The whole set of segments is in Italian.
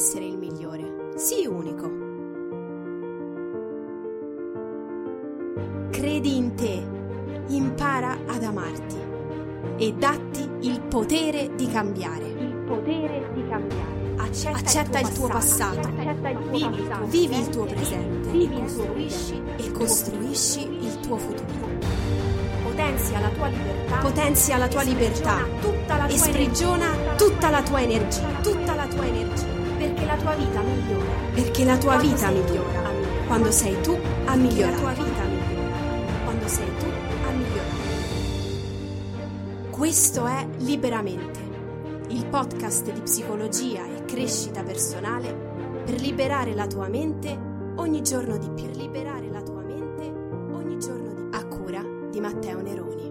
Essere il migliore, sii unico. Credi in te, impara ad amarti. E datti il potere di cambiare. Il potere di cambiare. Accetta, Accetta il tuo passato, vivi, il tuo, vivi presente. E costruisci, e costruisci il tuo futuro. Potenzia la tua libertà, potenzia la tua libertà. E sprigiona tutta la tua energia, tutta la tua energia, perché la tua vita migliora, perché la tua vita migliora quando sei tu a migliorare. La tua vita migliora quando sei tu a migliorare. Questo è Liberamente, il podcast di psicologia e crescita personale per liberare la tua mente ogni giorno di più. Per liberare la tua mente ogni giorno di più. A cura di Matteo Neroni.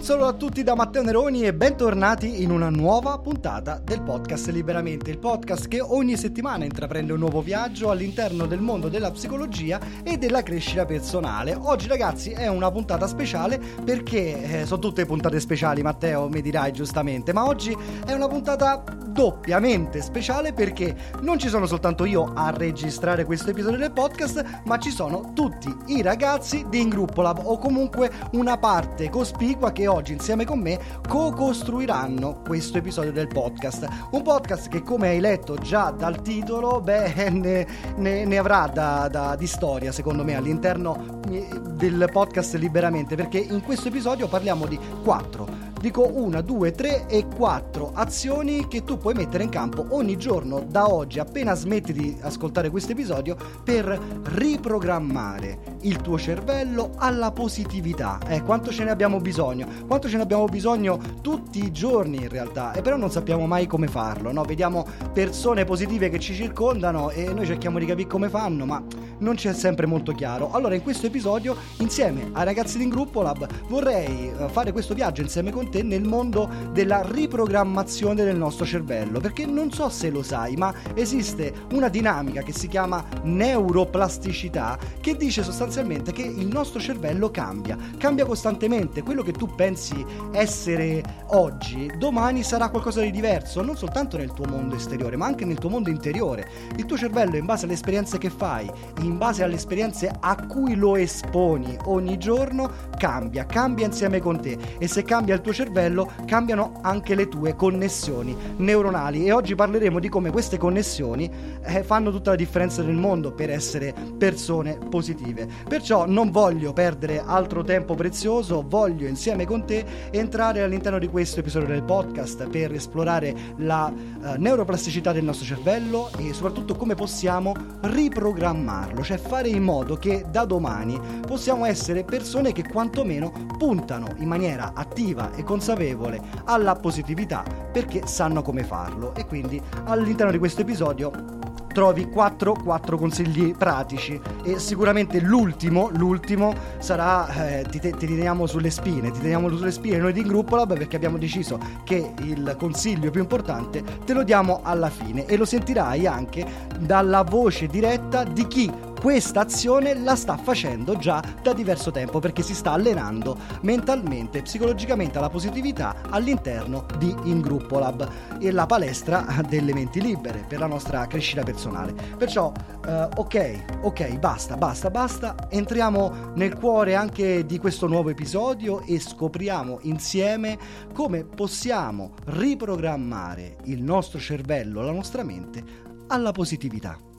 Un saluto a tutti da Matteo Neroni e bentornati in una nuova puntata del podcast Liberamente, il podcast che ogni settimana intraprende un nuovo viaggio all'interno del mondo della psicologia e della crescita personale. Oggi ragazzi è una puntata speciale perché eh, sono tutte puntate speciali, Matteo mi dirai giustamente, ma oggi è una puntata doppiamente speciale perché non ci sono soltanto io a registrare questo episodio del podcast, ma ci sono tutti i ragazzi di Ingruppo Lab o comunque una parte cospicua che oggi insieme con me co-costruiranno questo episodio del podcast. Un podcast che come hai letto già dal titolo, beh, ne, ne, ne avrà da, da, di storia secondo me all'interno eh, del podcast liberamente perché in questo episodio parliamo di quattro dico una, due, tre e quattro azioni che tu puoi mettere in campo ogni giorno da oggi, appena smetti di ascoltare questo episodio, per riprogrammare il tuo cervello alla positività. Eh, quanto ce ne abbiamo bisogno? Quanto ce ne abbiamo bisogno tutti i giorni in realtà, e però non sappiamo mai come farlo, no? Vediamo persone positive che ci circondano e noi cerchiamo di capire come fanno, ma non ci è sempre molto chiaro. Allora, in questo episodio, insieme ai ragazzi di Gruppo Lab, vorrei eh, fare questo viaggio insieme con te nel mondo della riprogrammazione del nostro cervello, perché non so se lo sai, ma esiste una dinamica che si chiama neuroplasticità che dice sostanzialmente che il nostro cervello cambia, cambia costantemente, quello che tu pensi essere oggi, domani sarà qualcosa di diverso, non soltanto nel tuo mondo esteriore, ma anche nel tuo mondo interiore. Il tuo cervello in base alle esperienze che fai, in base alle esperienze a cui lo esponi. Ogni giorno, cambia, cambia insieme con te. E se cambia il tuo cervello cambiano anche le tue connessioni neuronali. E oggi parleremo di come queste connessioni eh, fanno tutta la differenza nel mondo per essere persone positive. Perciò non voglio perdere altro tempo prezioso, voglio insieme con te entrare all'interno di questo episodio del podcast per esplorare la uh, neuroplasticità del nostro cervello e soprattutto come possiamo riprogrammarlo, cioè fare in modo che da domani possiamo essere persone che quantomeno puntano in maniera attiva e consapevole alla positività perché sanno come farlo. E quindi all'interno di questo episodio trovi 4, 4 consigli pratici e sicuramente l'ultimo, l'ultimo sarà eh, ti, te, ti, teniamo sulle spine, ti teniamo sulle spine noi di Gruppo Lab perché abbiamo deciso che il consiglio più importante te lo diamo alla fine e lo sentirai anche dalla voce diretta di chi questa azione la sta facendo già da diverso tempo perché si sta allenando mentalmente, psicologicamente alla positività all'interno di In Gruppo Lab e la palestra delle menti libere per la nostra crescita personale. Perciò, eh, ok, ok, basta, basta, basta, entriamo nel cuore anche di questo nuovo episodio e scopriamo insieme come possiamo riprogrammare il nostro cervello, la nostra mente alla positività.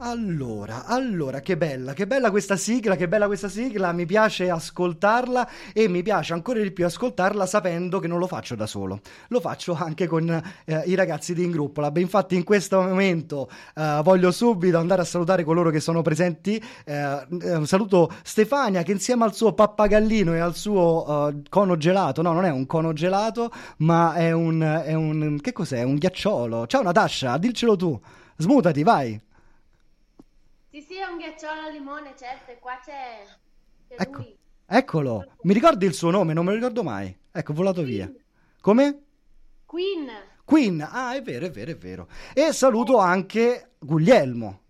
Allora, allora, che bella, che bella questa sigla, che bella questa sigla, mi piace ascoltarla e mi piace ancora di più ascoltarla sapendo che non lo faccio da solo, lo faccio anche con eh, i ragazzi di In Gruppo Lab. Infatti in questo momento eh, voglio subito andare a salutare coloro che sono presenti, eh, un saluto Stefania che insieme al suo pappagallino e al suo eh, cono gelato, no non è un cono gelato ma è un, è un, che cos'è? Un ghiacciolo. Ciao Natascia, dilcelo tu, smutati, vai. Sì, sì, è un ghiacciolo al limone, certo, e qua c'è, c'è Ecco, lui. eccolo. Mi ricordi il suo nome? Non me lo ricordo mai. Ecco, volato via. Come? Queen. Queen. Ah, è vero, è vero, è vero. E saluto anche Guglielmo.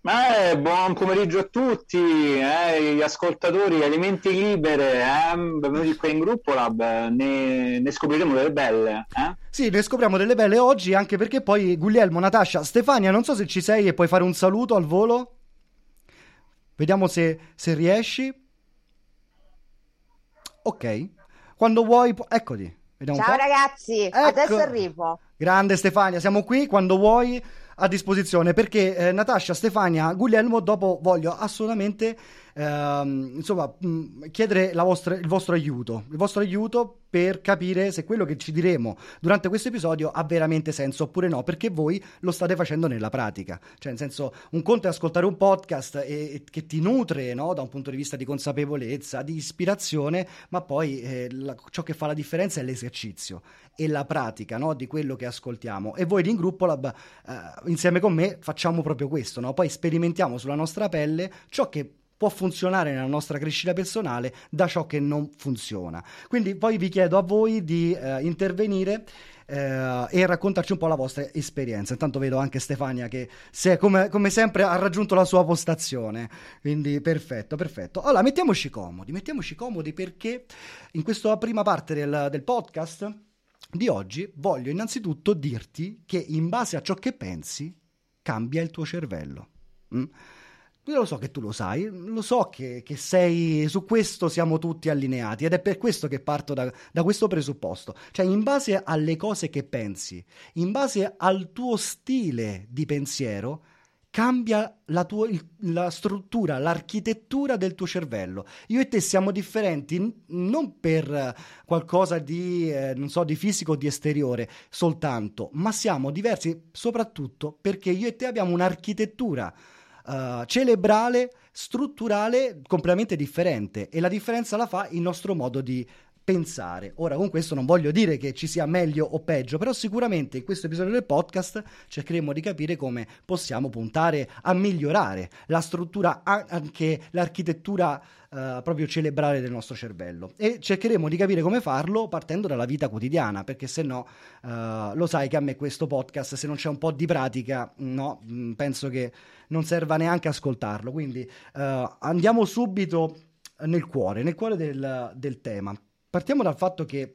Eh, buon pomeriggio a tutti, eh, gli ascoltatori, alimenti libere, eh, benvenuti qui in gruppo Lab, ne, ne scopriremo delle belle. Eh? Sì, ne scopriamo delle belle oggi, anche perché poi Guglielmo, Natascia, Stefania, non so se ci sei e puoi fare un saluto al volo. Vediamo se, se riesci. Ok. Quando vuoi, pu- eccoti. Ciao po'. ragazzi, Ecco. adesso arrivo. Grande Stefania, siamo qui quando vuoi a disposizione perché eh, Natascia, Stefania, Guglielmo, dopo voglio assolutamente ehm, insomma mh, chiedere la vostra- il vostro aiuto, il vostro aiuto per capire se quello che ci diremo durante questo episodio ha veramente senso oppure no, perché voi lo state facendo nella pratica. Cioè, nel senso, un conto è ascoltare un podcast e, e che ti nutre no, da un punto di vista di consapevolezza, di ispirazione, ma poi eh, la- ciò che fa la differenza è l'esercizio e la pratica no, di quello che ascoltiamo. E voi In Gruppo Lab, eh, insieme con me, facciamo proprio questo, no? poi sperimentiamo sulla nostra pelle ciò che può funzionare nella nostra crescita personale da ciò che non funziona. Quindi poi vi chiedo a voi di eh, intervenire eh, e raccontarci un po' la vostra esperienza. Intanto vedo anche Stefania che se, come, come sempre ha raggiunto la sua postazione, quindi perfetto, perfetto. Allora, mettiamoci comodi, mettiamoci comodi perché in questa prima parte del, del podcast di oggi voglio innanzitutto dirti che in base a ciò che pensi cambia il tuo cervello. Mm? Io lo so che tu lo sai, lo so che, che sei su questo siamo tutti allineati ed è per questo che parto da, da questo presupposto. Cioè, in base alle cose che pensi, in base al tuo stile di pensiero, cambia la, tua, la struttura, l'architettura del tuo cervello. Io e te siamo differenti non per qualcosa di, eh, so, di fisico o di esteriore soltanto, ma siamo diversi soprattutto perché io e te abbiamo un'architettura eh, cerebrale, strutturale completamente differente e la differenza la fa il nostro modo di pensare. Ora, con questo non voglio dire che ci sia meglio o peggio, però sicuramente in questo episodio del podcast cercheremo di capire come possiamo puntare a migliorare la struttura, anche l'architettura eh, proprio cerebrale del nostro cervello e cercheremo di capire come farlo partendo dalla vita quotidiana, perché se no eh, lo sai che a me questo podcast, se non c'è un po' di pratica, no, mh, penso che non serva neanche ascoltarlo. Quindi eh, andiamo subito nel cuore, nel cuore del, del tema. Partiamo dal fatto che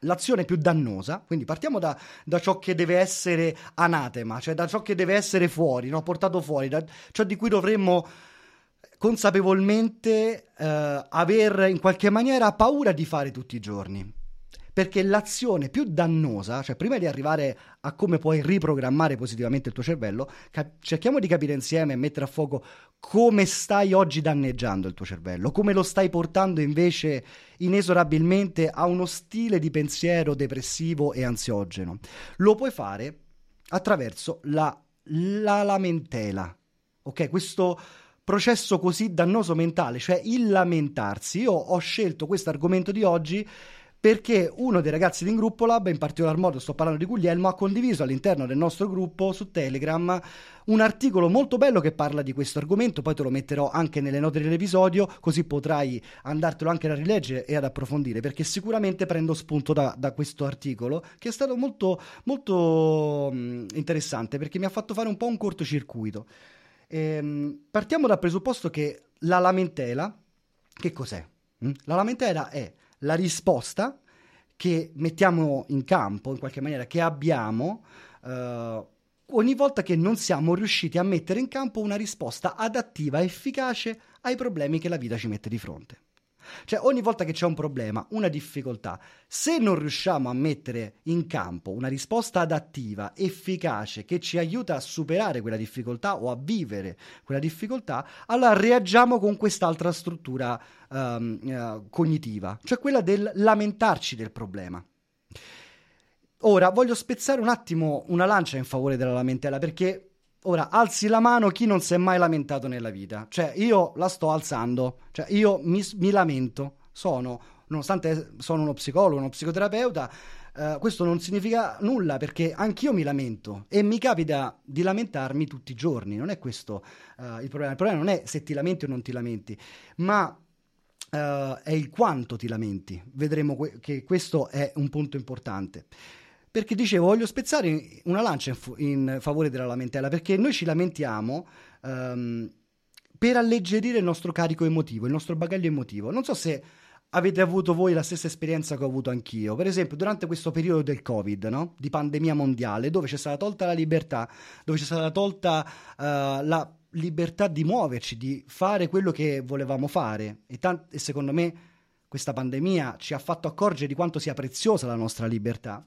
l'azione più dannosa, quindi partiamo da, da ciò che deve essere anatema, cioè da ciò che deve essere fuori, no? portato fuori, da ciò di cui dovremmo consapevolmente eh, aver in qualche maniera paura di fare tutti i giorni. Perché l'azione più dannosa, cioè prima di arrivare a come puoi riprogrammare positivamente il tuo cervello, cap- cerchiamo di capire insieme e mettere a fuoco come stai oggi danneggiando il tuo cervello, come lo stai portando invece inesorabilmente a uno stile di pensiero depressivo e ansiogeno. Lo puoi fare attraverso la, la lamentela, ok? Questo processo così dannoso mentale, cioè il lamentarsi. Io ho scelto questo argomento di oggi perché uno dei ragazzi di In Gruppo Lab, in particolar modo sto parlando di Guglielmo, ha condiviso all'interno del nostro gruppo su Telegram un articolo molto bello che parla di questo argomento, poi te lo metterò anche nelle note dell'episodio, così potrai andartelo anche a rileggere e ad approfondire, perché sicuramente prendo spunto da, da questo articolo, che è stato molto, molto mh, interessante, perché mi ha fatto fare un po' un cortocircuito. Ehm, partiamo dal presupposto che la lamentela, che cos'è? Mm? La lamentela è la risposta che mettiamo in campo, in qualche maniera, che abbiamo eh, ogni volta che non siamo riusciti a mettere in campo una risposta adattiva, efficace ai problemi che la vita ci mette di fronte. Cioè ogni volta che c'è un problema, una difficoltà, se non riusciamo a mettere in campo una risposta adattiva, efficace, che ci aiuta a superare quella difficoltà o a vivere quella difficoltà, allora reagiamo con quest'altra struttura um, uh, cognitiva, cioè quella del lamentarci del problema. Ora voglio spezzare un attimo una lancia in favore della lamentela perché ora alzi la mano chi non si è mai lamentato nella vita. Cioè io la sto alzando, cioè io mi, mi lamento, sono, nonostante sono uno psicologo, uno psicoterapeuta, Uh, questo non significa nulla perché anch'io mi lamento e mi capita di lamentarmi tutti i giorni. Non è questo uh, il problema. Il problema non è se ti lamenti o non ti lamenti, ma uh, è il quanto ti lamenti. Vedremo que- che questo è un punto importante perché dicevo voglio spezzare una lancia in, in favore della lamentela perché noi ci lamentiamo um, per alleggerire il nostro carico emotivo, il nostro bagaglio emotivo. Non so se avete avuto voi la stessa esperienza che ho avuto anch'io. Per esempio, durante questo periodo del Covid, no? di pandemia mondiale, dove c'è stata tolta la libertà, dove c'è stata tolta uh, la libertà di muoverci, di fare quello che volevamo fare. E, tant- e secondo me questa pandemia ci ha fatto accorgere di quanto sia preziosa la nostra libertà.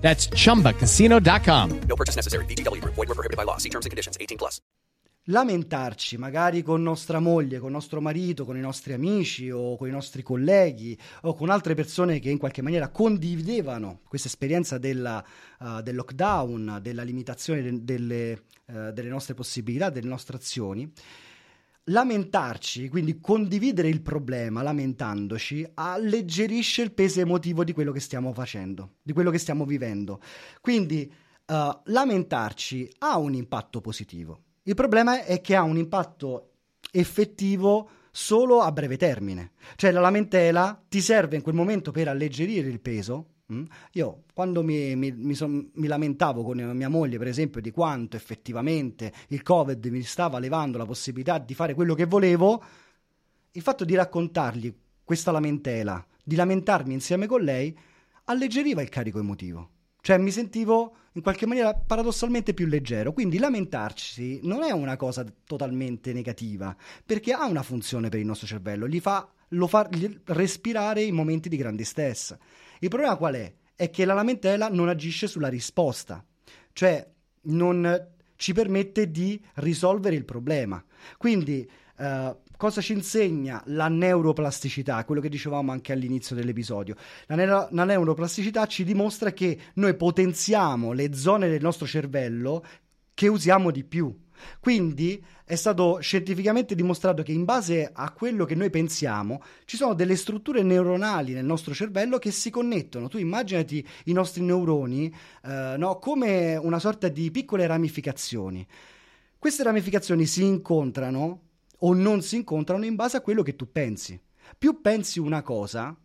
That's chumbacasino.com. No purchase necessary. BGW. Void were prohibited by law. See terms and conditions 18 plus. Lamentarci magari con nostra moglie, con nostro marito, con i nostri amici o con i nostri colleghi o con altre persone che in qualche maniera condividevano questa esperienza della, uh, del lockdown, della limitazione de- delle, uh, delle nostre possibilità, delle nostre azioni lamentarci, quindi condividere il problema lamentandoci, alleggerisce il peso emotivo di quello che stiamo facendo, di quello che stiamo vivendo. Quindi uh, lamentarci ha un impatto positivo. Il problema è che ha un impatto effettivo solo a breve termine. Cioè la lamentela ti serve in quel momento per alleggerire il peso? Io quando mi, mi, mi, son, mi, lamentavo con mia moglie, per esempio, di quanto effettivamente il Covid mi stava levando la possibilità di fare quello che volevo, il fatto di raccontargli questa lamentela, di lamentarmi insieme con lei, alleggeriva il carico emotivo. Cioè mi sentivo in qualche maniera paradossalmente più leggero. Quindi lamentarci non è una cosa totalmente negativa, perché ha una funzione per il nostro cervello, fa, lo fa respirare in momenti di grande stress. Il problema qual è? È che la lamentela non agisce sulla risposta, cioè non ci permette di risolvere il problema. Quindi, uh, cosa ci insegna la neuroplasticità? Quello che dicevamo anche all'inizio dell'episodio. La, ne- la neuroplasticità ci dimostra che noi potenziamo le zone del nostro cervello che usiamo di più. Quindi è stato scientificamente dimostrato che in base a quello che noi pensiamo ci sono delle strutture neuronali nel nostro cervello che si connettono. Tu immaginati i nostri neuroni eh, no, come una sorta di piccole ramificazioni. Queste ramificazioni si incontrano o non si incontrano in base a quello che tu pensi. Più pensi una cosa,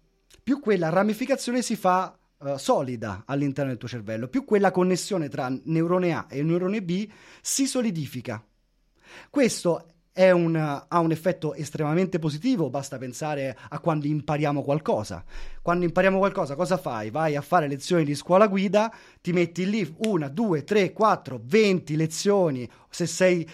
più quella ramificazione si fa uh, solida all'interno del tuo cervello, più quella connessione tra neurone A e neurone B si solidifica. Questo un, ha un effetto estremamente positivo, basta pensare a quando impariamo qualcosa. Quando impariamo qualcosa, cosa fai? Vai a fare lezioni di scuola guida, ti metti lì una, due, tre, quattro, venti lezioni, se sei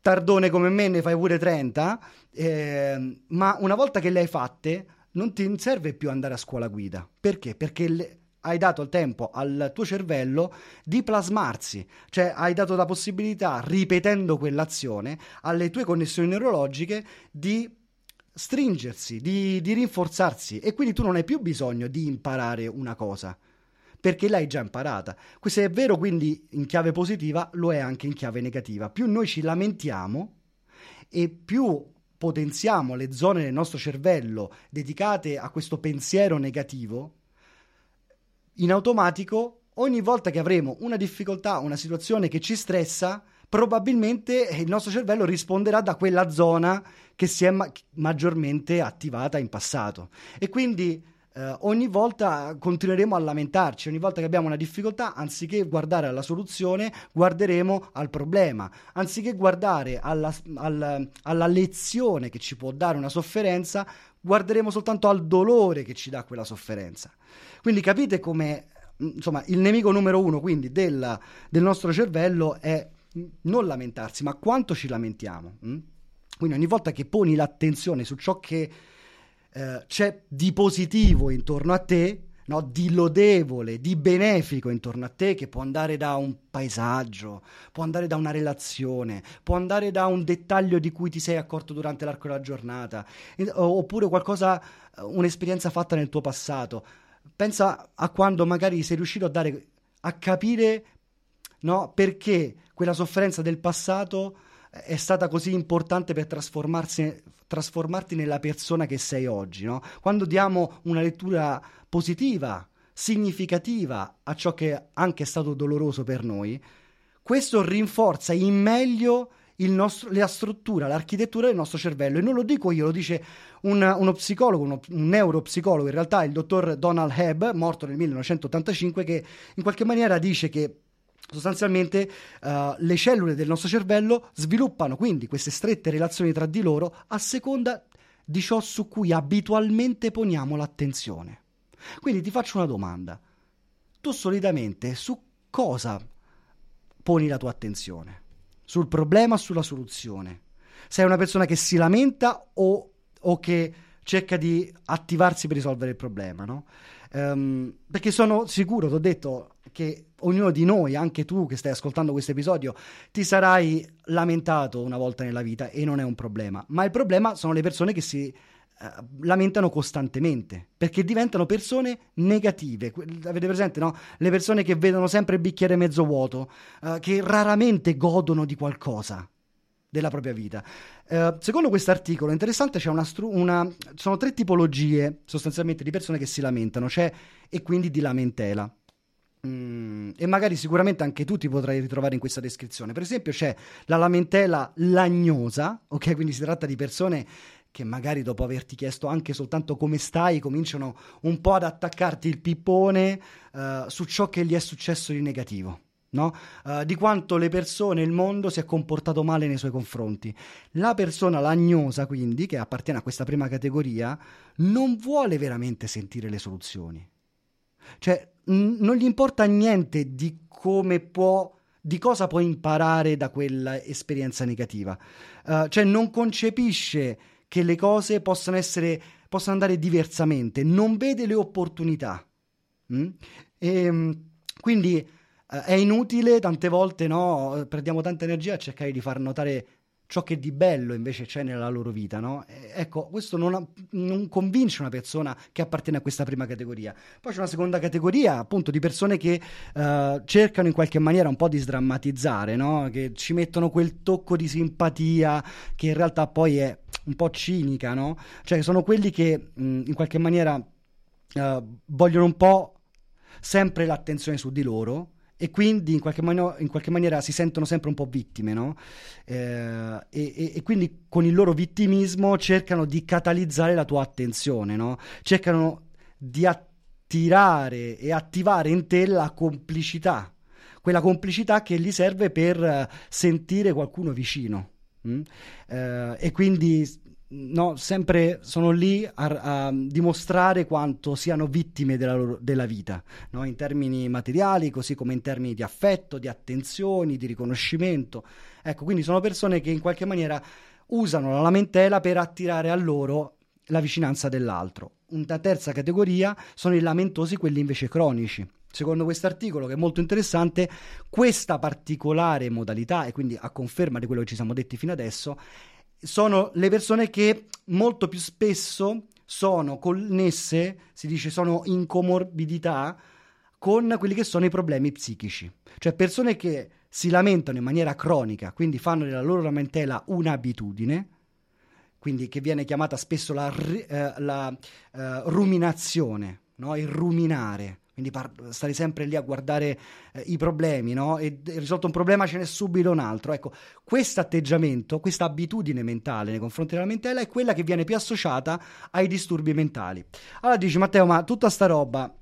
tardone come me ne fai pure 30, eh, ma una volta che le hai fatte non ti serve più andare a scuola guida. Perché? Perché le, hai dato il tempo al tuo cervello di plasmarsi, cioè hai dato la possibilità, ripetendo quell'azione, alle tue connessioni neurologiche di stringersi, di, di rinforzarsi e quindi tu non hai più bisogno di imparare una cosa perché l'hai già imparata. Questo è vero quindi in chiave positiva, lo è anche in chiave negativa. Più noi ci lamentiamo e più potenziamo le zone del nostro cervello dedicate a questo pensiero negativo, in automatico ogni volta che avremo una difficoltà, una situazione che ci stressa, probabilmente il nostro cervello risponderà da quella zona che si è ma- maggiormente attivata in passato. E quindi eh, ogni volta continueremo a lamentarci, ogni volta che abbiamo una difficoltà, anziché guardare alla soluzione, guarderemo al problema, anziché guardare alla, alla, alla lezione che ci può dare una sofferenza, guarderemo soltanto al dolore che ci dà quella sofferenza. Quindi capite come insomma, il nemico numero uno quindi del, del, nostro cervello è non lamentarsi, ma quanto ci lamentiamo. Hm? Quindi ogni volta che poni l'attenzione su ciò che eh, c'è di positivo intorno a te, no? di lodevole, di benefico intorno a te, che può andare da un paesaggio, può andare da una relazione, può andare da un dettaglio di cui ti sei accorto durante l'arco della giornata, oppure qualcosa, eh, un'esperienza fatta nel tuo passato. Pensa a quando magari sei riuscito a dare a capire no, perché quella sofferenza del passato è stata così importante per trasformarti nella persona che sei oggi. No? Quando diamo una lettura positiva, significativa a ciò che anche è stato doloroso per noi, questo rinforza in meglio nostro, la struttura, l'architettura del nostro cervello. E non lo dico io, lo dice un, uno psicologo, uno, un neuropsicologo, in realtà il dottor Donald Hebb, morto nel 1985, che in qualche maniera dice che Sostanzialmente uh, le cellule del nostro cervello sviluppano quindi queste strette relazioni tra di loro a seconda di ciò su cui abitualmente poniamo l'attenzione. Quindi ti faccio una domanda. Tu solitamente su cosa poni la tua attenzione? Sul problema o sulla soluzione? Sei una persona che si lamenta o, o che cerca di attivarsi per risolvere il problema, no? Um, perché sono sicuro, ti ho detto, che ognuno di noi, anche tu che stai ascoltando questo episodio, ti sarai lamentato una volta nella vita e non è un problema. Ma il problema sono le persone che si uh, lamentano costantemente perché diventano persone negative. Avete presente, no? Le persone che vedono sempre il bicchiere mezzo vuoto, uh, che raramente godono di qualcosa della propria vita. Uh, secondo questo articolo interessante c'è una, stru- una, sono tre tipologie sostanzialmente di persone che si lamentano, c'è e quindi di lamentela. Mm, e magari sicuramente anche tu ti potrai ritrovare in questa descrizione. Per esempio c'è la lamentela lagnosa, ok? Quindi si tratta di persone che magari dopo averti chiesto anche soltanto come stai, cominciano un po' ad attaccarti il pippone uh, su ciò che gli è successo di negativo no? uh, di quanto le persone, il mondo si è comportato male nei suoi confronti. La persona lagnosa, quindi, che appartiene a questa prima categoria, non vuole veramente sentire le soluzioni. Cioè, n- non gli importa niente di come può di cosa può imparare da quella esperienza negativa. Uh, cioè non concepisce che le cose possano essere possano andare diversamente, non vede le opportunità. Mm? E, ehm, quindi eh, è inutile tante volte, no? Perdiamo tanta energia a cercare di far notare ciò che di bello invece c'è nella loro vita, no? ecco, questo non, ha, non, convince una persona che appartiene a questa prima categoria. Poi c'è una seconda categoria, appunto, di persone che uh, cercano in qualche maniera un po' di sdrammatizzare, no? Che ci mettono quel tocco di simpatia che in realtà poi è un po' cinica, no? Cioè sono quelli che mh, in qualche maniera uh, vogliono un po' sempre l'attenzione su di loro e quindi in qualche, mano- in qualche, maniera si sentono sempre un po' vittime, no? Eh, e, e, quindi con il loro vittimismo cercano di catalizzare la tua attenzione, no? Cercano di attirare e attivare in te la complicità, quella complicità che gli serve per sentire qualcuno vicino. Mm? Eh, e quindi no, sempre sono lì a, a, dimostrare quanto siano vittime della, loro, della vita, no? in termini materiali, così come in termini di affetto, di attenzioni, di riconoscimento. Ecco, quindi sono persone che in qualche maniera usano la lamentela per attirare a loro la vicinanza dell'altro. Una terza categoria sono i lamentosi, quelli invece cronici. Secondo questo articolo, che è molto interessante, questa particolare modalità, e quindi a conferma di quello che ci siamo detti fino adesso, sono le persone che molto più spesso sono connesse, si dice sono in comorbidità con quelli che sono i problemi psichici. Cioè persone che si lamentano in maniera cronica, quindi fanno della loro lamentela un'abitudine, quindi che viene chiamata spesso la, eh, la eh, ruminazione, no? il ruminare, quindi par- stare sempre lì a guardare eh, i problemi, no? E risolto un problema ce n'è subito un altro. Ecco, questo atteggiamento, questa abitudine mentale nei confronti della lamentela è quella che viene più associata ai disturbi mentali. Allora dici, Matteo, ma tutta sta roba,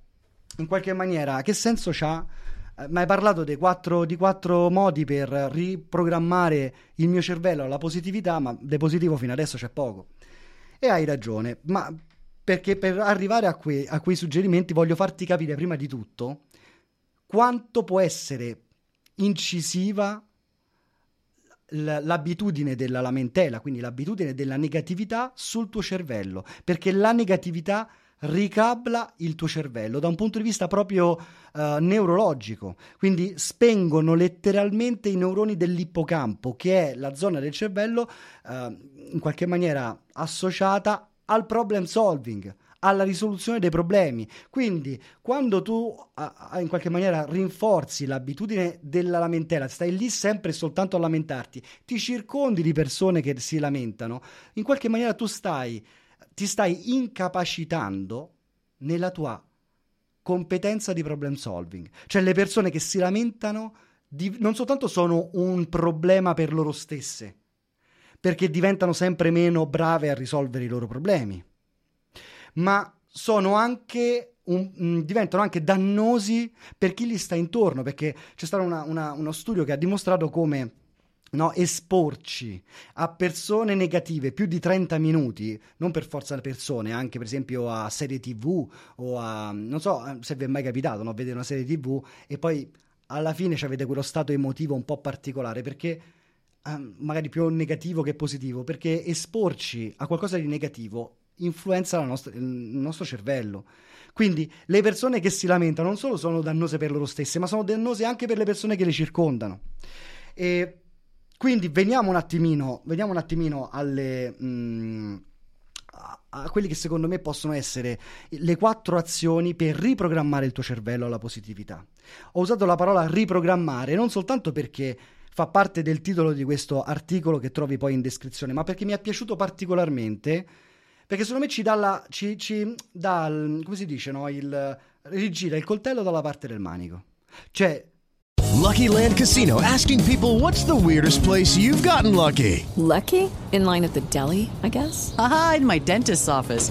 in qualche maniera, che senso ha? Eh, ma hai parlato quattro, di quattro modi per riprogrammare il mio cervello alla positività, ma di positivo fino adesso c'è poco. E hai ragione, ma perché per arrivare a, que- a quei suggerimenti voglio farti capire prima di tutto quanto può essere incisiva l'abitudine della lamentela, quindi l'abitudine della negatività sul tuo cervello, perché la negatività ricabla il tuo cervello da un punto di vista proprio uh, neurologico, quindi spengono letteralmente i neuroni dell'ippocampo, che è la zona del cervello uh, in qualche maniera associata al problem solving, alla risoluzione dei problemi. Quindi, quando tu in qualche maniera rinforzi l'abitudine della lamentela, stai lì sempre soltanto a lamentarti, ti circondi di persone che si lamentano, in qualche maniera tu stai, ti stai incapacitando nella tua competenza di problem solving. Cioè, le persone che si lamentano di, non soltanto sono un problema per loro stesse, perché diventano sempre meno brave a risolvere i loro problemi, ma sono anche un, mm, diventano anche dannosi per chi gli sta intorno, perché c'è stato una, una, uno studio che ha dimostrato come No, esporci a persone negative più di 30 minuti, non per forza le persone, anche per esempio a serie tv o a, non so se vi è mai capitato, no? vedere una serie tv e poi alla fine avete quello stato emotivo un po' particolare perché Ehm, magari più negativo che positivo, perché esporci a qualcosa di negativo influenza nostra, il nostro cervello. Quindi le persone che si lamentano non solo sono dannose per loro stesse, ma sono dannose anche per le persone che le circondano. E quindi veniamo un attimino, veniamo un attimino alle, mh, mm, a, a quelli che secondo me possono essere le quattro azioni per riprogrammare il tuo cervello alla positività. Ho usato la parola riprogrammare non soltanto perché fa parte del titolo di questo articolo che trovi poi in descrizione, ma perché mi è piaciuto particolarmente, perché secondo me ci dà, la, ci, ci dà il, come si dice, no? il, rigira il coltello dalla parte del manico. Cioè, Lucky Land Casino asking people what's the weirdest place you've gotten lucky? Lucky? In line at the deli, I guess? Aha, in my dentist's office.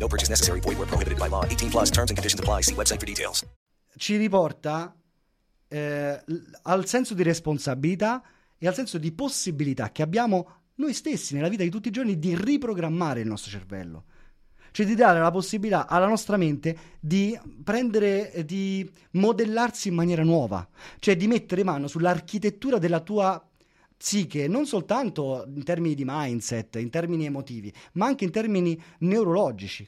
No purchase necessary. Void where prohibited by law. 18 plus terms and conditions apply. See website for details. Ci riporta eh, al senso di responsabilità e al senso di possibilità che abbiamo noi stessi nella vita di tutti i giorni di riprogrammare il nostro cervello. Cioè di dare la possibilità alla nostra mente di prendere, di modellarsi in maniera nuova, cioè di mettere mano sull'architettura della tua psiche, non soltanto in termini di mindset, in termini emotivi, ma anche in termini neurologici.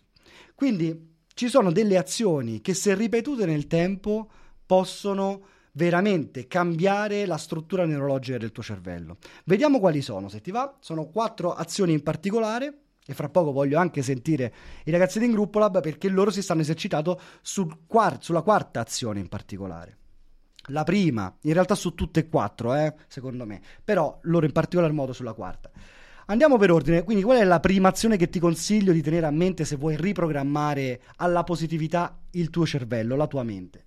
Quindi ci sono delle azioni che se ripetute nel tempo possono veramente cambiare la struttura neurologica del tuo cervello. Vediamo quali sono, se ti va. Sono quattro azioni in particolare e fra poco voglio anche sentire i ragazzi di Gruppo Lab perché loro si stanno esercitando sul quart- sulla quarta azione in particolare. La prima, in realtà su tutte e quattro, eh, secondo me, però loro in particolar modo sulla quarta. Andiamo per ordine, quindi qual è la prima azione che ti consiglio di tenere a mente se vuoi riprogrammare alla positività il tuo cervello, la tua mente?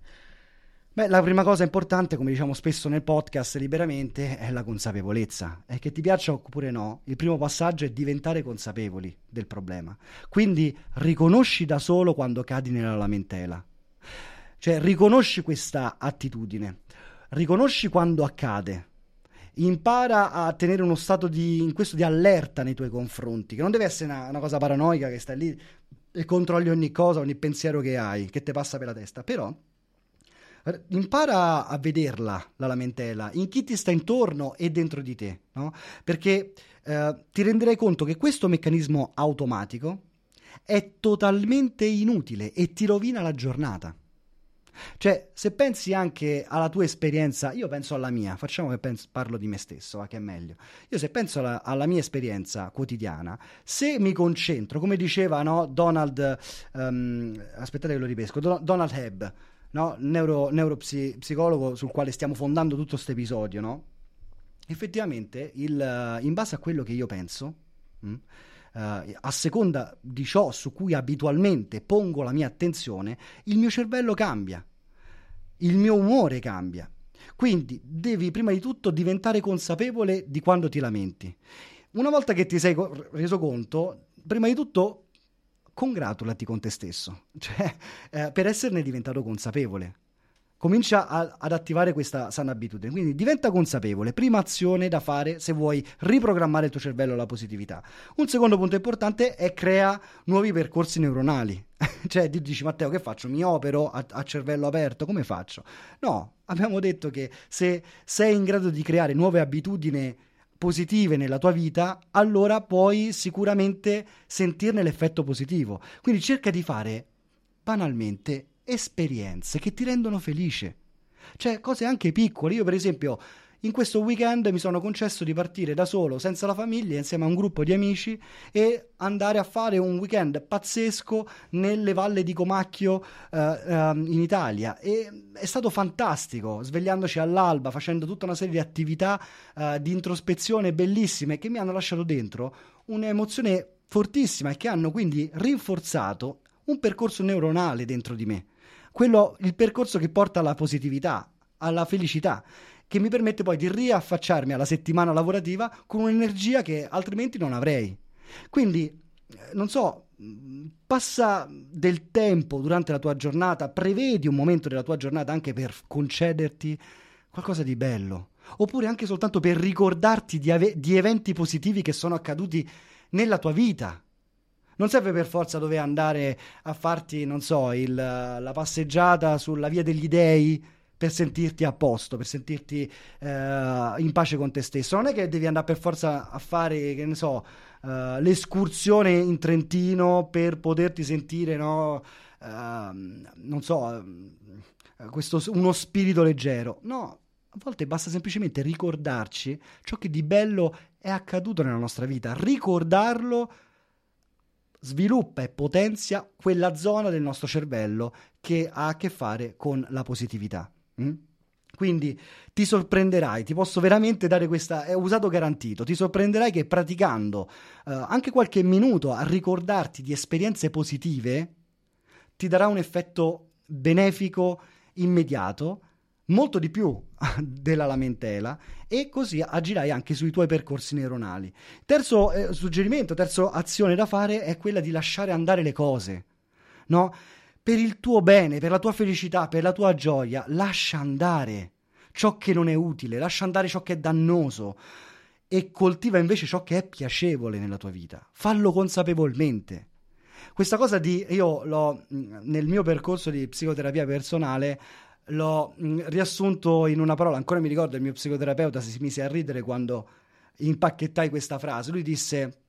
Beh, la prima cosa importante, come diciamo spesso nel podcast liberamente, è la consapevolezza. E che ti piaccia oppure no, il primo passaggio è diventare consapevoli del problema. Quindi riconosci da solo quando cadi nella lamentela. Cioè riconosci questa attitudine, riconosci quando accade impara a tenere uno stato di, questo di allerta nei tuoi confronti, che non deve essere una, una cosa paranoica che stai lì e controlli ogni cosa, ogni pensiero che hai, che ti passa per la testa, però impara a vederla la lamentela in chi ti sta intorno e dentro di te, no? Perché eh, ti renderai conto che questo meccanismo automatico è totalmente inutile e ti rovina la giornata. Cioè, se pensi anche alla tua esperienza, io penso alla mia, facciamo che penso, parlo di me stesso, va che è meglio. Io se penso alla, alla, mia esperienza quotidiana, se mi concentro, come diceva no, Donald, um, aspettate che lo ripesco, Donald Hebb, no, neuro, neuropsicologo sul quale stiamo fondando tutto questo episodio, no? Effettivamente, il, in base a quello che io penso, mh, Uh, a seconda di ciò su cui abitualmente pongo la mia attenzione, il mio cervello cambia, il mio umore cambia. Quindi devi prima di tutto diventare consapevole di quando ti lamenti. Una volta che ti sei reso conto, prima di tutto congratulati con te stesso, cioè eh, per esserne diventato consapevole comincia a, ad attivare questa sana abitudine. Quindi diventa consapevole, prima azione da fare se vuoi riprogrammare il tuo cervello alla positività. Un secondo punto importante è crea nuovi percorsi neuronali. cioè, dici Matteo, che faccio? Mi opero a, a, cervello aperto? Come faccio? No, abbiamo detto che se sei in grado di creare nuove abitudini positive nella tua vita, allora puoi sicuramente sentirne l'effetto positivo. Quindi cerca di fare banalmente esperienze che ti rendono felice. Cioè, cose anche piccole. Io, per esempio, in questo weekend mi sono concesso di partire da solo, senza la famiglia, insieme a un gruppo di amici e andare a fare un weekend pazzesco nelle valle di Comacchio uh, uh, in Italia. E è stato fantastico, svegliandoci all'alba, facendo tutta una serie di attività uh, di introspezione bellissime che mi hanno lasciato dentro un'emozione fortissima e che hanno quindi rinforzato un percorso neuronale dentro di me quello, il percorso che porta alla positività, alla felicità, che mi permette poi di riaffacciarmi alla settimana lavorativa con un'energia che altrimenti non avrei. Quindi, eh, non so, passa del tempo durante la tua giornata, prevedi un momento della tua giornata anche per concederti qualcosa di bello, oppure anche soltanto per ricordarti di, ave- di eventi positivi che sono accaduti nella tua vita non serve per forza dover andare a farti, non so, il, la passeggiata sulla via degli dei per sentirti a posto, per sentirti eh, in pace con te stesso. Non è che devi andare per forza a fare, che ne so, uh, l'escursione in Trentino per poterti sentire, no, uh, non so, uh, questo, uno spirito leggero. No, a volte basta semplicemente ricordarci ciò che di bello è accaduto nella nostra vita, ricordarlo sviluppa e potenzia quella zona del nostro cervello che ha a che fare con la positività. Mm? Quindi ti sorprenderai, ti posso veramente dare questa, è usato garantito, ti sorprenderai che praticando eh, anche qualche minuto a ricordarti di esperienze positive ti darà un effetto benefico immediato molto di più della lamentela e così agirai anche sui tuoi percorsi neuronali. Terzo eh, suggerimento, terza azione da fare è quella di lasciare andare le cose, no? Per il tuo bene, per la tua felicità, per la tua gioia, lascia andare ciò che non è utile, lascia andare ciò che è dannoso e coltiva invece ciò che è piacevole nella tua vita. Fallo consapevolmente. Questa cosa di io l'ho nel mio percorso di psicoterapia personale l'ho mh, mm, riassunto in una parola. Ancora mi ricordo il mio psicoterapeuta si mise a ridere quando impacchettai questa frase. Lui disse: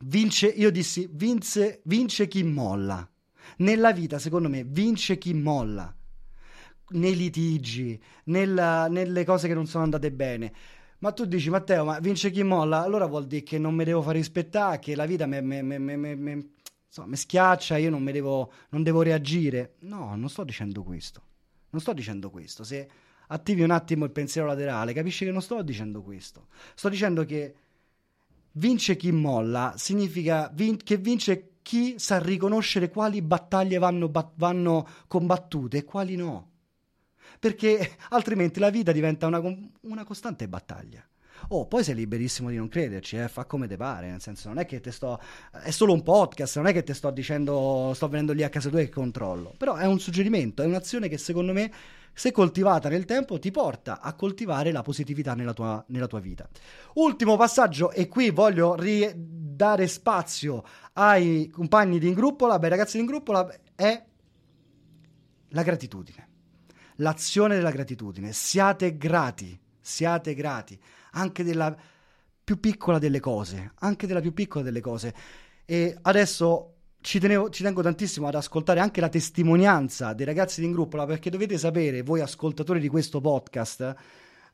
Vince, io dissi, vince, vince chi molla. Nella vita, secondo me, vince chi molla. Nei litigi, nella, nelle cose che non sono andate bene. Ma tu dici, Matteo, ma vince chi molla? Allora vuol dire che non mi devo fare rispettare, che la vita mi schiaccia, io non, devo, non devo reagire. No, non sto dicendo questo. Non sto dicendo questo. Se attivi un attimo il pensiero laterale, capisci che non sto dicendo questo. Sto dicendo che vince chi molla significa vin- che vince chi sa riconoscere quali battaglie vanno, bat- vanno combattute e quali no. Perché altrimenti la vita diventa una, una costante battaglia. Oh, poi sei liberissimo di non crederci, eh, fa come te pare, nel senso non è che te sto... è solo un podcast, non è che ti sto dicendo, sto venendo lì a casa tua e controllo, però è un suggerimento, è un'azione che secondo me se coltivata nel tempo, ti porta a coltivare la positività nella tua, nella tua vita. Ultimo passaggio, e qui voglio ri- dare spazio ai compagni di Ingruppola, ai ragazzi di Ingruppola, è la gratitudine. L'azione della gratitudine. Siate grati, siate grati, anche della più piccola delle cose, anche della più piccola delle cose. E adesso ci, tenevo, ci, tengo tantissimo ad ascoltare anche la testimonianza dei ragazzi di Ingruppola perché dovete sapere, voi ascoltatori di questo podcast,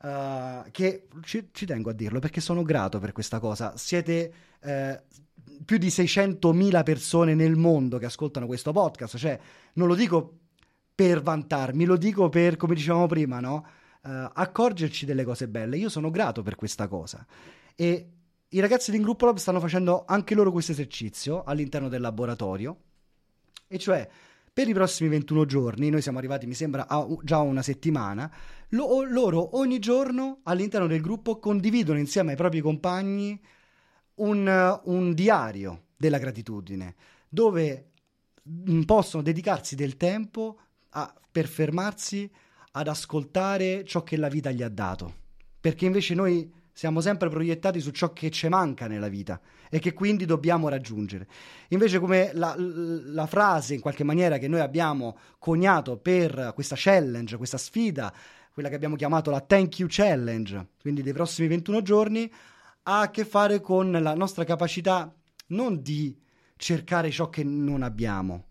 uh, che ci, ci, tengo a dirlo perché sono grato per questa cosa. Siete uh, più di 600.000 persone nel mondo che ascoltano questo podcast, cioè non lo dico per vantarmi, lo dico per, come dicevamo prima, no? Uh, accorgerci delle cose belle. Io sono grato per questa cosa. E i ragazzi di Gruppo Lab stanno facendo anche loro questo esercizio all'interno del laboratorio, e cioè per i prossimi 21 giorni, noi siamo arrivati mi sembra a già una settimana, lo, loro ogni giorno all'interno del gruppo condividono insieme ai propri compagni un, un diario della gratitudine, dove mm, possono dedicarsi del tempo a, per fermarsi ad ascoltare ciò che la vita gli ha dato. Perché invece noi siamo sempre proiettati su ciò che ci manca nella vita e che quindi dobbiamo raggiungere. Invece come la, la, frase in qualche maniera che noi abbiamo coniato per questa challenge, questa sfida, quella che abbiamo chiamato la Thank You Challenge, quindi dei prossimi 21 giorni, ha a che fare con la nostra capacità non di cercare ciò che non abbiamo,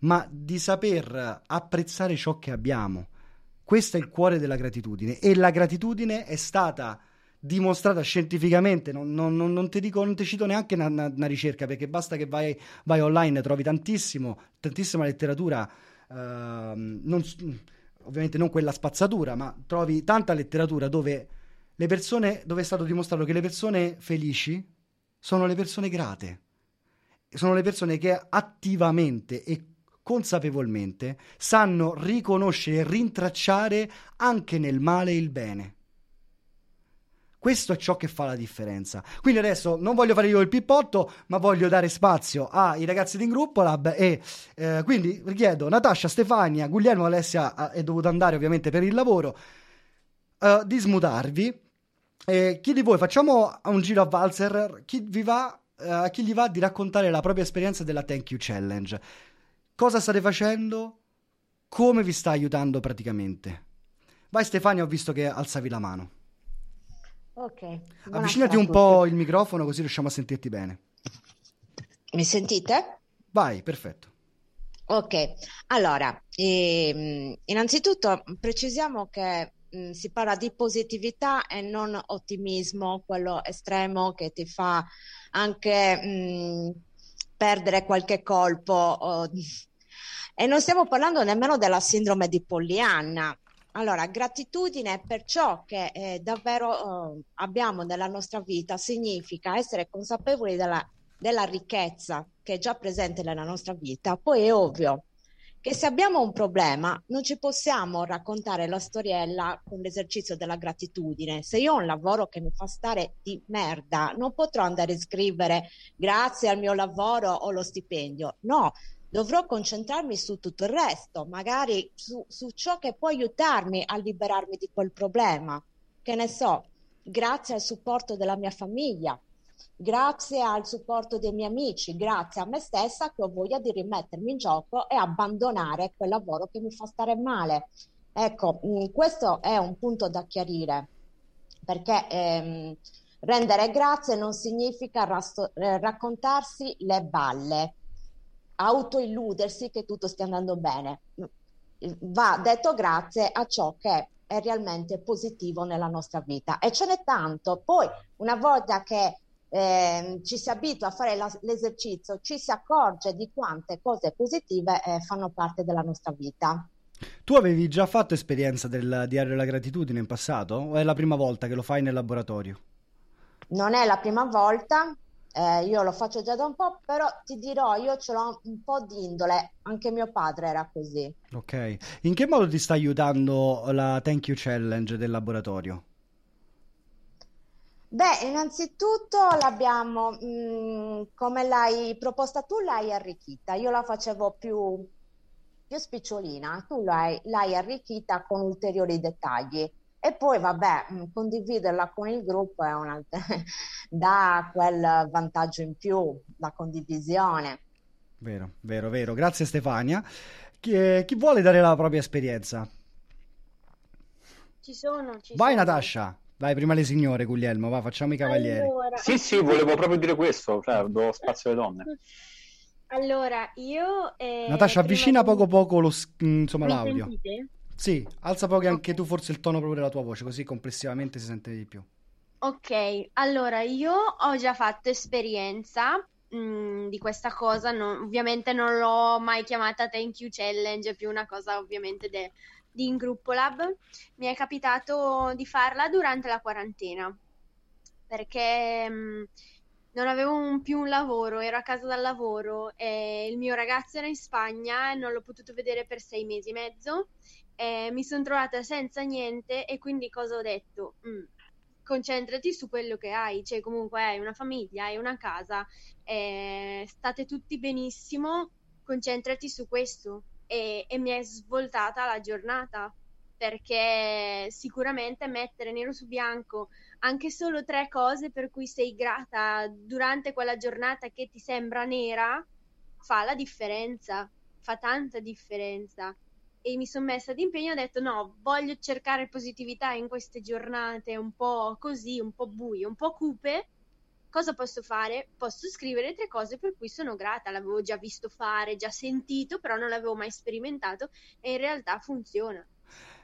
ma di saper apprezzare ciò che abbiamo. Questo è il cuore della gratitudine. E la gratitudine è stata dimostrata scientificamente, non, non, non, ti dico, non ti cito neanche una, una, una, ricerca perché basta che vai, vai online, trovi tantissimo, tantissima letteratura, uh, non, ovviamente non quella spazzatura, ma trovi tanta letteratura dove le persone, dove è stato dimostrato che le persone felici sono le persone grate, sono le persone che attivamente e consapevolmente sanno riconoscere e rintracciare anche nel male il bene. Questo è ciò che fa la differenza. Quindi adesso non voglio fare io il pippotto, ma voglio dare spazio ai ragazzi di Gruppo Lab e eh, quindi richiedo Natascia, Stefania, Guglielmo, Alessia è dovuto andare ovviamente per il lavoro, uh, di smutarvi. E chi di voi facciamo un giro a valzer, chi vi va, uh, chi gli va di raccontare la propria esperienza della Thank You Challenge. Cosa state facendo? Come vi sta aiutando praticamente? Vai Stefania, ho visto che alzavi la mano. Ok. Avvicinati un po' il microfono così riusciamo a sentirti bene. Mi sentite? Vai, perfetto. Ok, allora, ehm, innanzitutto precisiamo che mh, mm, si parla di positività e non ottimismo, quello estremo che ti fa anche mh, mm, perdere qualche colpo. Oh, e non stiamo parlando nemmeno della sindrome di Pollyanna, allora, gratitudine per ciò che eh, davvero eh, abbiamo nella nostra vita significa essere consapevoli della, della ricchezza che è già presente nella nostra vita. Poi è ovvio che se abbiamo un problema non ci possiamo raccontare la storiella con l'esercizio della gratitudine. Se io ho un lavoro che mi fa stare di merda, non potrò andare a scrivere grazie al mio lavoro o lo stipendio. No, dovrò concentrarmi su tutto il resto, magari su, su ciò che può aiutarmi a liberarmi di quel problema. Che ne so, grazie al supporto della mia famiglia, grazie al supporto dei miei amici, grazie a me stessa che ho voglia di rimettermi in gioco e abbandonare quel lavoro che mi fa stare male. Ecco, mm, questo è un punto da chiarire, perché ehm, rendere grazie non significa rasto- eh, raccontarsi le balle autoilludersi che tutto stia andando bene. Va detto grazie a ciò che è realmente positivo nella nostra vita e ce n'è tanto. Poi, una volta che eh, ci si abitua a fare la, l'esercizio, ci si accorge di quante cose positive eh, fanno parte della nostra vita. Tu avevi già fatto esperienza del diario della gratitudine in passato o è la prima volta che lo fai nel laboratorio? Non è la prima volta, eh, io lo faccio già da un po', però ti dirò, io ce l'ho un po' di indole, anche mio padre era così. Ok, in che modo ti sta aiutando la Thank You Challenge del laboratorio? Beh, innanzitutto l'abbiamo, mh, mm, come l'hai proposta tu, l'hai arricchita. Io la facevo più, più spicciolina, tu l'hai, l'hai arricchita con ulteriori dettagli. E poi, vabbè, mh, condividerla con il gruppo è una, dà quel vantaggio in più, la condivisione. Vero, vero, vero. Grazie Stefania. Chi, eh, chi vuole dare la propria esperienza? Ci sono, ci Vai sono. Natascia. Vai, prima le signore, Guglielmo, va, facciamo i cavalieri. Allora, Sì, sì, volevo proprio dire questo, cioè do spazio alle donne. allora, io... eh, Natascia, avvicina di- poco poco lo, mm, insomma, l'audio. sentite? Sì, alza poco anche tu forse il tono proprio della tua voce, così complessivamente si sente di più. Ok, allora io ho già fatto esperienza mh, di questa cosa, non- ovviamente non l'ho mai chiamata Thank You Challenge, è più una cosa ovviamente de- di in gruppo lab. Mi è capitato di farla durante la quarantena perché mh, non avevo un- più un lavoro, ero a casa dal lavoro e il mio ragazzo era in Spagna e non l'ho potuto vedere per sei mesi e mezzo. E mi sono trovata senza niente e quindi cosa ho detto? Mm, concentrati su quello che hai, cioè comunque hai una famiglia, hai una casa, eh, state tutti benissimo, concentrati su questo. E, e mi è svoltata la giornata perché sicuramente mettere nero su bianco anche solo tre cose per cui sei grata durante quella giornata che ti sembra nera fa la differenza, fa tanta differenza. E mi sono messa d'impegno e ho detto no, voglio cercare positività in queste giornate un po' così, un po' buie, un po' cupe. Cosa posso fare? Posso scrivere tre cose per cui sono grata. L'avevo già visto fare, già sentito, però non l'avevo mai sperimentato e in realtà funziona.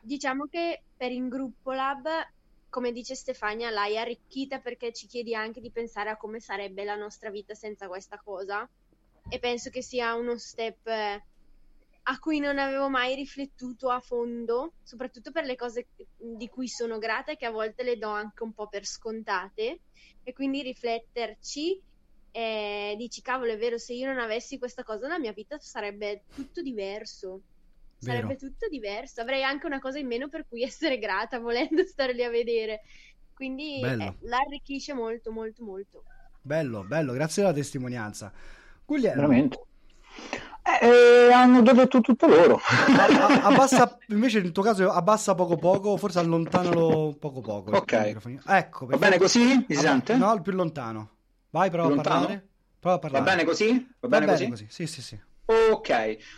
Diciamo che per in gruppo lab, come dice Stefania, l'hai arricchita perché ci chiedi anche di pensare a come sarebbe la nostra vita senza questa cosa. E penso che sia uno step eh, a cui non avevo mai riflettuto a fondo, soprattutto per le cose di cui sono grata e che a volte le do anche un po' per scontate. E quindi rifletterci e dici, cavolo, è vero, se io non avessi questa cosa, la mia vita sarebbe tutto diverso. Sarebbe Vero. tutto diverso. Avrei anche una cosa in meno per cui essere grata, volendo stare lì a vedere. Quindi eh, l'arricchisce molto, molto, molto. Bello, bello, grazie della testimonianza. Guglielmo, Veramente. Eh, hanno già detto tutto loro. a- a- abbassa, invece nel tuo caso abbassa poco poco, forse allontanalo poco poco. Ok. Ecco, Va bene così? Mi si sente? No, il più lontano. Vai, prova a. Prova a Va parlare. bene così? Va bene così? Sì, sì, sì. Ok,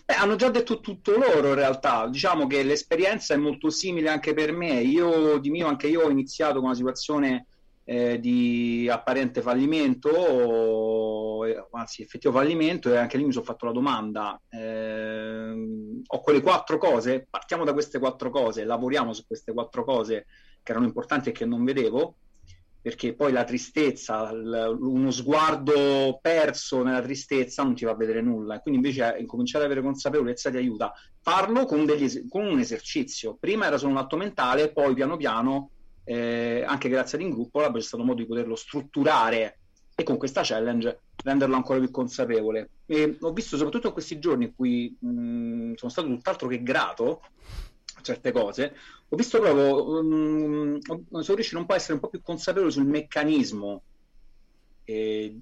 Beh, hanno già detto tutto loro in realtà, diciamo che l'esperienza è molto simile anche per me, io di mio anche io ho iniziato con una situazione eh, di apparente fallimento, o, eh, anzi effettivo fallimento e anche lì mi sono fatto la domanda, ehm, ho quelle quattro cose, partiamo da queste quattro cose, lavoriamo su queste quattro cose che erano importanti e che non vedevo, perché poi la tristezza, l- uno sguardo perso nella tristezza non ti fa vedere nulla, e quindi invece eh, incominciare ad avere consapevolezza ti aiuta. Farlo con, degli es- con un esercizio. Prima era solo un atto mentale, poi piano piano, eh, anche grazie ad Ingruppo, Lab c'è stato modo di poterlo strutturare e con questa challenge renderlo ancora più consapevole. E ho visto soprattutto in questi giorni in cui mh, sono stato tutt'altro che grato a certe cose, ho visto proprio, um, ho- sono riuscito un po' a essere un po' più consapevole sul meccanismo eh,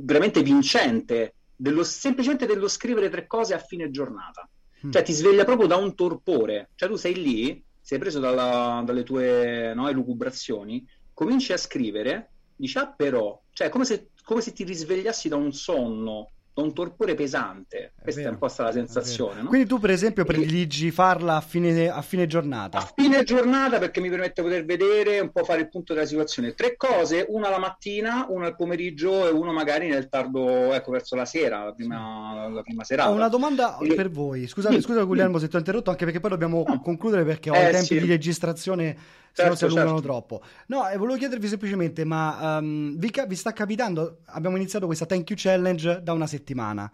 veramente vincente, dello, semplicemente dello scrivere tre cose a fine giornata. Cioè ti sveglia proprio da un torpore, cioè tu sei lì, sei preso dalla- dalle tue no, elucubrazioni, cominci a scrivere, dici ah però, cioè come se, come se ti risvegliassi da un sonno, un torpore pesante, questa è, vero, un po' stata la sensazione, no? Quindi tu, per esempio, prediligi farla a fine, a fine giornata. fine giornata perché mi permette di poter vedere un po' fare il punto della situazione. Tre cose, una la mattina, una al pomeriggio e uno magari nel tardo, ecco, verso la sera, la prima, la prima serata. Ho una domanda E- per voi. Scusami, Sì, scusa Guglielmo se ti ho interrotto, anche perché poi dobbiamo concludere perché ho Eh, i tempi sì. di registrazione, se no Certo, si allungano certo. troppo. No, e volevo chiedervi semplicemente, ma ehm, vi, ca- vi sta capitando, abbiamo iniziato questa Thank You Challenge da una settimana,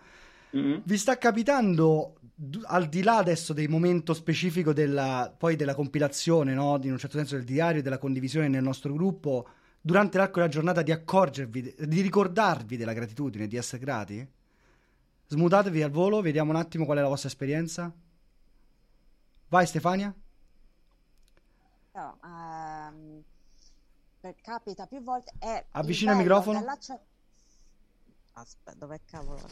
Mm-hmm. vi sta capitando, al di là adesso del momento specifico della, poi della compilazione, no? In un certo senso del diario e della condivisione nel nostro gruppo, durante l'arco della giornata di accorgervi, di ricordarvi della gratitudine, di essere grati? Smutatevi al volo, vediamo un attimo qual è la vostra esperienza. Vai Stefania. No, ehm, per- capita più volte. È Avvicina il microfono. della Aspetta, dove cavolo?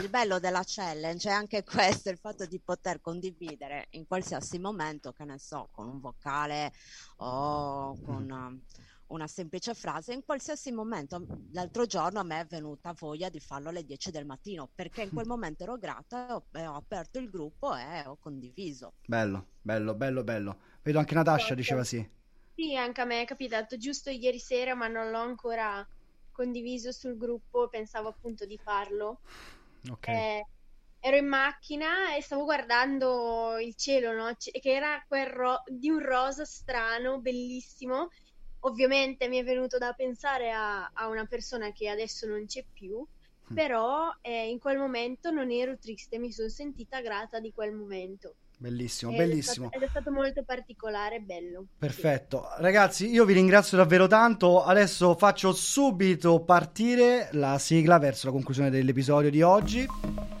Il bello della challenge è anche questo, il fatto di poter condividere in qualsiasi momento, che ne so, con un vocale o con um, una semplice frase, in qualsiasi momento. L'altro giorno a me è venuta voglia di farlo alle 10 del mattino, perché in quel momento ero grata e ho, e ho aperto il gruppo e ho condiviso. Bello, bello, bello, bello. Vedo anche Natascia diceva sì. Sì, anche a me è capitato giusto ieri sera, ma non l'ho ancora condiviso sul gruppo, pensavo appunto di farlo. Ok. Eh, ero in macchina e stavo guardando il cielo, no? C- che era quel ro- di un rosa strano, bellissimo. Ovviamente mi è venuto da pensare a, a una persona che adesso non c'è più, però eh, in quel momento non ero triste, mi sono sentita grata di quel momento. Bellissimo, Ed bellissimo. È stato, ed è stato molto particolare e bello. Perfetto, ragazzi, io vi ringrazio davvero tanto. Adesso faccio subito partire la sigla verso la conclusione dell'episodio di oggi.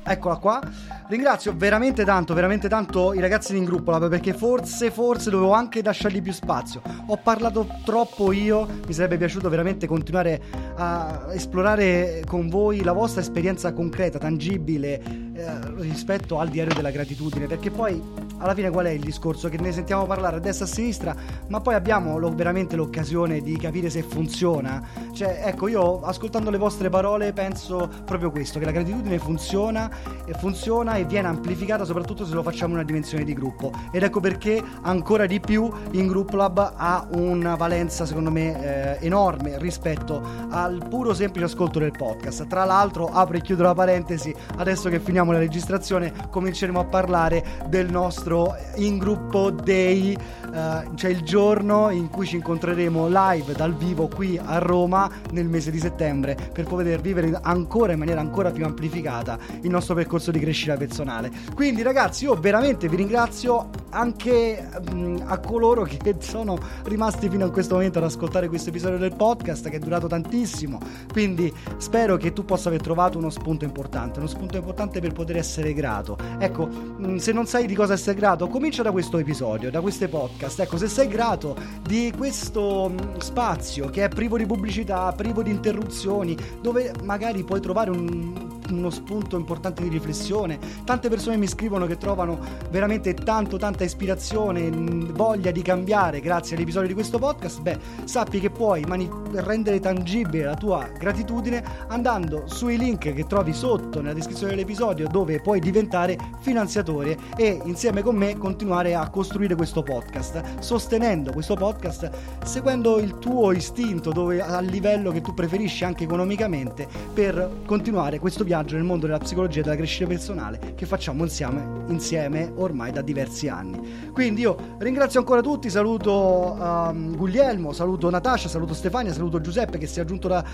Eccola qua. Ringrazio veramente tanto, veramente tanto i ragazzi in gruppo perché forse, forse dovevo anche lasciargli più spazio. Ho parlato troppo io, mi sarebbe piaciuto veramente continuare a esplorare con voi la vostra esperienza concreta, tangibile eh, rispetto al diario della gratitudine, perché poi alla fine qual è il discorso? Che ne sentiamo parlare a destra e a sinistra, ma poi abbiamo lo- veramente l'occasione di capire se funziona. Cioè, ecco, io ascoltando le vostre parole penso proprio questo, che la gratitudine funziona e funziona e viene amplificata soprattutto se lo facciamo in una dimensione di gruppo. Ed ecco perché ancora di più in Group Lab ha una valenza secondo me eh, enorme rispetto al puro semplice ascolto del podcast. Tra l'altro, apro e chiudo la parentesi, adesso che finiamo la registrazione cominceremo a parlare del nostro in gruppo day, eh, cioè il giorno in cui ci incontreremo live dal vivo qui a Roma nel mese di settembre per poter vivere ancora in maniera ancora più amplificata il nostro percorso di crescita personale. Quindi ragazzi, io veramente vi ringrazio anche mm, a coloro che sono rimasti fino a questo momento ad ascoltare questo episodio del podcast che è durato tantissimo. Quindi spero che tu possa aver trovato uno spunto importante, uno spunto importante per poter essere grato. Ecco, mm, se non sai di cosa essere grato, comincia da questo episodio, da queste podcast. Ecco, se sei grato di questo mm, spazio che è privo di pubblicità, privo di interruzioni, dove magari puoi trovare un uno spunto importante di riflessione. Tante persone mi scrivono che trovano veramente tanto, tanta ispirazione, voglia di cambiare grazie all'episodio di questo podcast. Beh, sappi che puoi mani- rendere tangibile la tua gratitudine andando sui link che trovi sotto nella descrizione dell'episodio dove puoi diventare finanziatore e insieme con me continuare a costruire questo podcast, sostenendo questo podcast seguendo il tuo istinto dove al livello che tu preferisci anche economicamente per continuare questo viaggio nel mondo della psicologia e della crescita personale che facciamo insieme, insieme ormai da diversi anni. Quindi io ringrazio ancora tutti, saluto um, Guglielmo, saluto Natascia, saluto Stefania, saluto Giuseppe che si è aggiunto da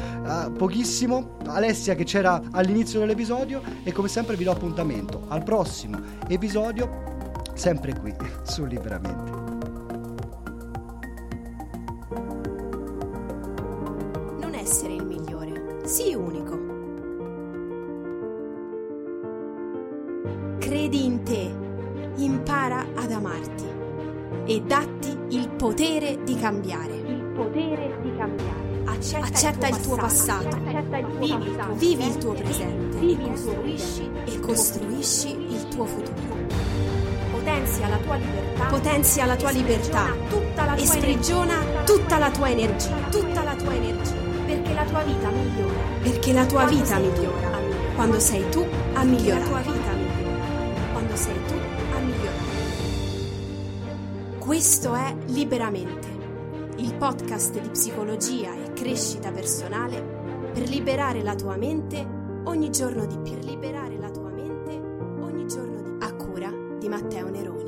uh, pochissimo, Alessia che c'era all'inizio dell'episodio e come sempre vi do appuntamento al prossimo episodio sempre qui su Liberamente. Credi in te, impara ad amarti e datti il potere di cambiare. Il potere di cambiare. Accetta, Accetta il tuo passato, vivi, vivi il tuo presente. e costruisci, e costruisci il tuo futuro. Potenzia la tua libertà, potenzia la tua libertà. tutta la tua e sprigiona tutta la tua energia, tutta la tua energia, perché la tua vita migliora, perché la tua vita migliora. quando sei tu a migliorare. Questo è Liberamente, il podcast di psicologia e crescita personale per liberare la tua mente ogni giorno di più. Per liberare la tua mente ogni giorno di più. A cura di Matteo Nerone.